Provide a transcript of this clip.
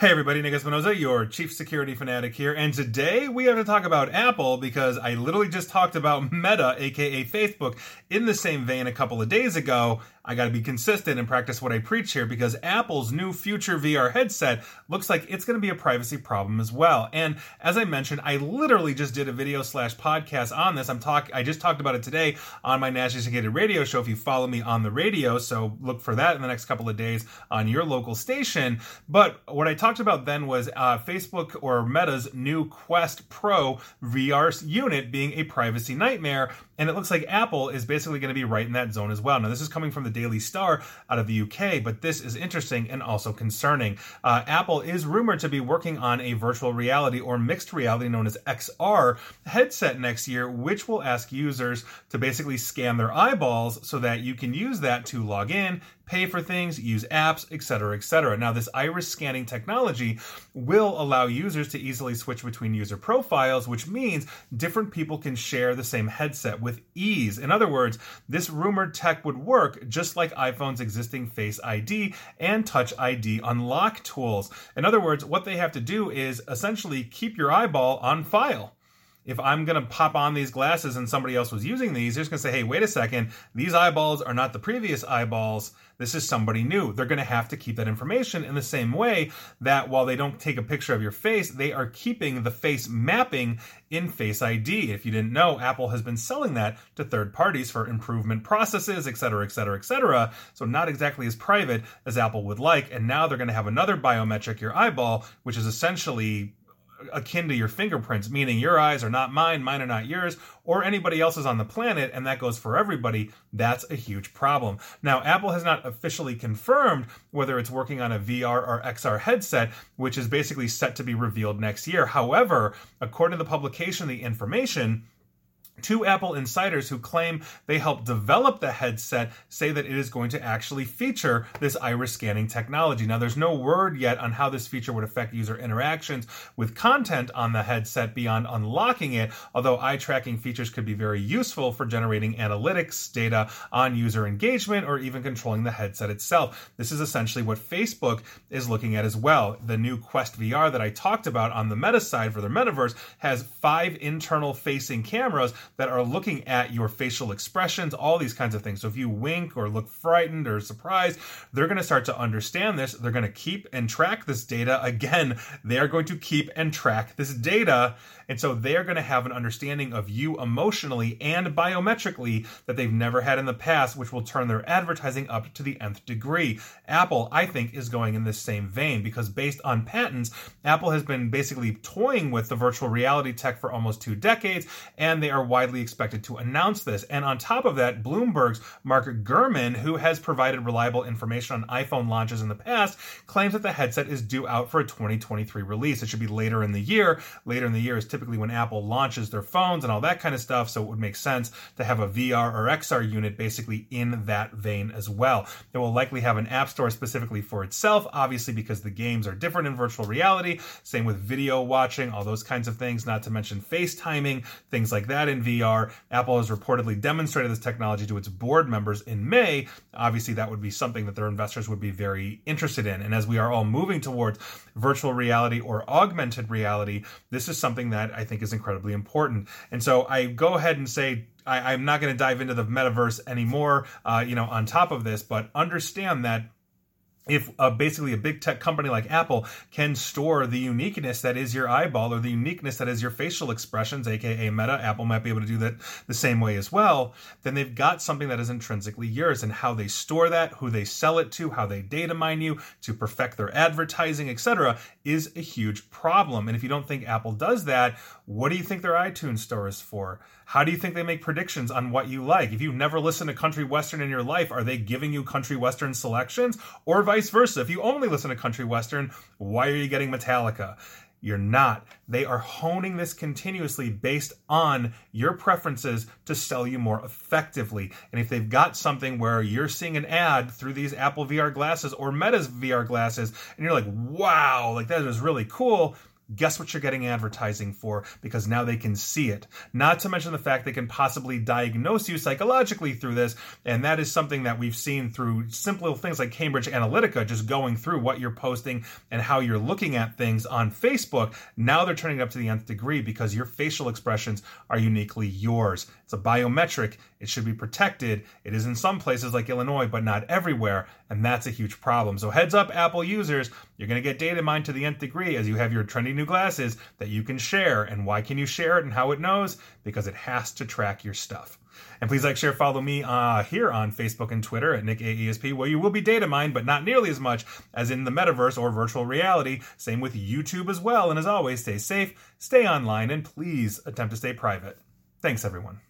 Hey everybody, Nick Espinosa, your chief security fanatic here, and today we have to talk about Apple because I literally just talked about Meta, aka Facebook, in the same vein a couple of days ago. I gotta be consistent and practice what I preach here because Apple's new future VR headset looks like it's gonna be a privacy problem as well. And as I mentioned, I literally just did a video slash podcast on this. I'm talk I just talked about it today on my nationally syndicated radio show if you follow me on the radio, so look for that in the next couple of days on your local station. But what I talked about then was uh, Facebook or Meta's new Quest Pro VR unit being a privacy nightmare. And it looks like Apple is basically going to be right in that zone as well. Now, this is coming from the Daily Star out of the UK, but this is interesting and also concerning. Uh, Apple is rumored to be working on a virtual reality or mixed reality known as XR headset next year, which will ask users to basically scan their eyeballs so that you can use that to log in, pay for things, use apps, etc., etc. Now, this iris scanning technology will allow users to easily switch between user profiles, which means different people can share the same headset with ease. In other words, this rumored tech would work just like iPhone's existing Face ID and Touch ID unlock tools. In other words, what they have to do is essentially keep your eyeball on file if I'm going to pop on these glasses and somebody else was using these, they're just going to say, hey, wait a second, these eyeballs are not the previous eyeballs. This is somebody new. They're going to have to keep that information in the same way that while they don't take a picture of your face, they are keeping the face mapping in Face ID. If you didn't know, Apple has been selling that to third parties for improvement processes, et cetera, et cetera, et cetera. So not exactly as private as Apple would like. And now they're going to have another biometric, your eyeball, which is essentially akin to your fingerprints, meaning your eyes are not mine, mine are not yours, or anybody else's on the planet, and that goes for everybody, that's a huge problem. Now, Apple has not officially confirmed whether it's working on a VR or XR headset, which is basically set to be revealed next year. However, according to the publication, the information, Two Apple insiders who claim they helped develop the headset say that it is going to actually feature this iris scanning technology. Now, there's no word yet on how this feature would affect user interactions with content on the headset beyond unlocking it, although eye tracking features could be very useful for generating analytics data on user engagement or even controlling the headset itself. This is essentially what Facebook is looking at as well. The new Quest VR that I talked about on the Meta side for their metaverse has five internal facing cameras that are looking at your facial expressions, all these kinds of things. So if you wink or look frightened or surprised, they're going to start to understand this. They're going to keep and track this data. Again, they are going to keep and track this data. And so they're going to have an understanding of you emotionally and biometrically that they've never had in the past, which will turn their advertising up to the nth degree. Apple, I think, is going in this same vein because based on patents, Apple has been basically toying with the virtual reality tech for almost two decades, and they are widely expected to announce this. And on top of that, Bloomberg's Mark Gurman, who has provided reliable information on iPhone launches in the past, claims that the headset is due out for a 2023 release. It should be later in the year. Later in the year is typically when Apple launches their phones and all that kind of stuff, so it would make sense to have a VR or XR unit basically in that vein as well. It will likely have an app store specifically for itself, obviously because the games are different in virtual reality. Same with video watching, all those kinds of things, not to mention FaceTiming, things like that in VR. Apple has reportedly demonstrated this technology to its board members in May. Obviously, that would be something that their investors would be very interested in. And as we are all moving towards virtual reality or augmented reality, this is something that I think is incredibly important. And so I go ahead and say, I, am not going to dive into the metaverse anymore, uh, you know, on top of this, but understand that if uh, basically a big tech company like Apple can store the uniqueness that is your eyeball or the uniqueness that is your facial expressions, aka Meta, Apple might be able to do that the same way as well, then they've got something that is intrinsically yours. And how they store that, who they sell it to, how they data mine you to perfect their advertising, etc., is a huge problem. And if you don't think Apple does that, what do you think their iTunes store is for? How do you think they make predictions on what you like? If you've never listened to country western in your life, are they giving you country western selections? Or vice versa. If you only listen to country western, why are you getting Metallica? You're not. They are honing this continuously based on your preferences to sell you more effectively. And if they've got something where you're seeing an ad through these Apple VR glasses or Meta's VR glasses, and you're like, wow, like that is really cool, guess what you're getting advertising for because now they can see it. Not to mention the fact they can possibly diagnose you psychologically through this, and that is something that we've seen through simple things like Cambridge Analytica, just going through what you're posting and how you're looking at things on Facebook. Now they're turning it up to the nth degree because your facial expressions are uniquely yours. It's a biometric. It should be protected. It is in some places like Illinois, but not everywhere, and that's a huge problem. So heads up, Apple users, you're going to get data mined to the nth degree as you have your trendy new glasses that you can share. And why can you share it and how it knows? Because it has to track your stuff. And please like, share, follow me uh, here on Facebook and Twitter at Nick AESP, where you will be data mined, but not nearly as much as in the metaverse or virtual reality. Same with YouTube as well. And as always, stay safe, stay online, and please attempt to stay private. Thanks, everyone.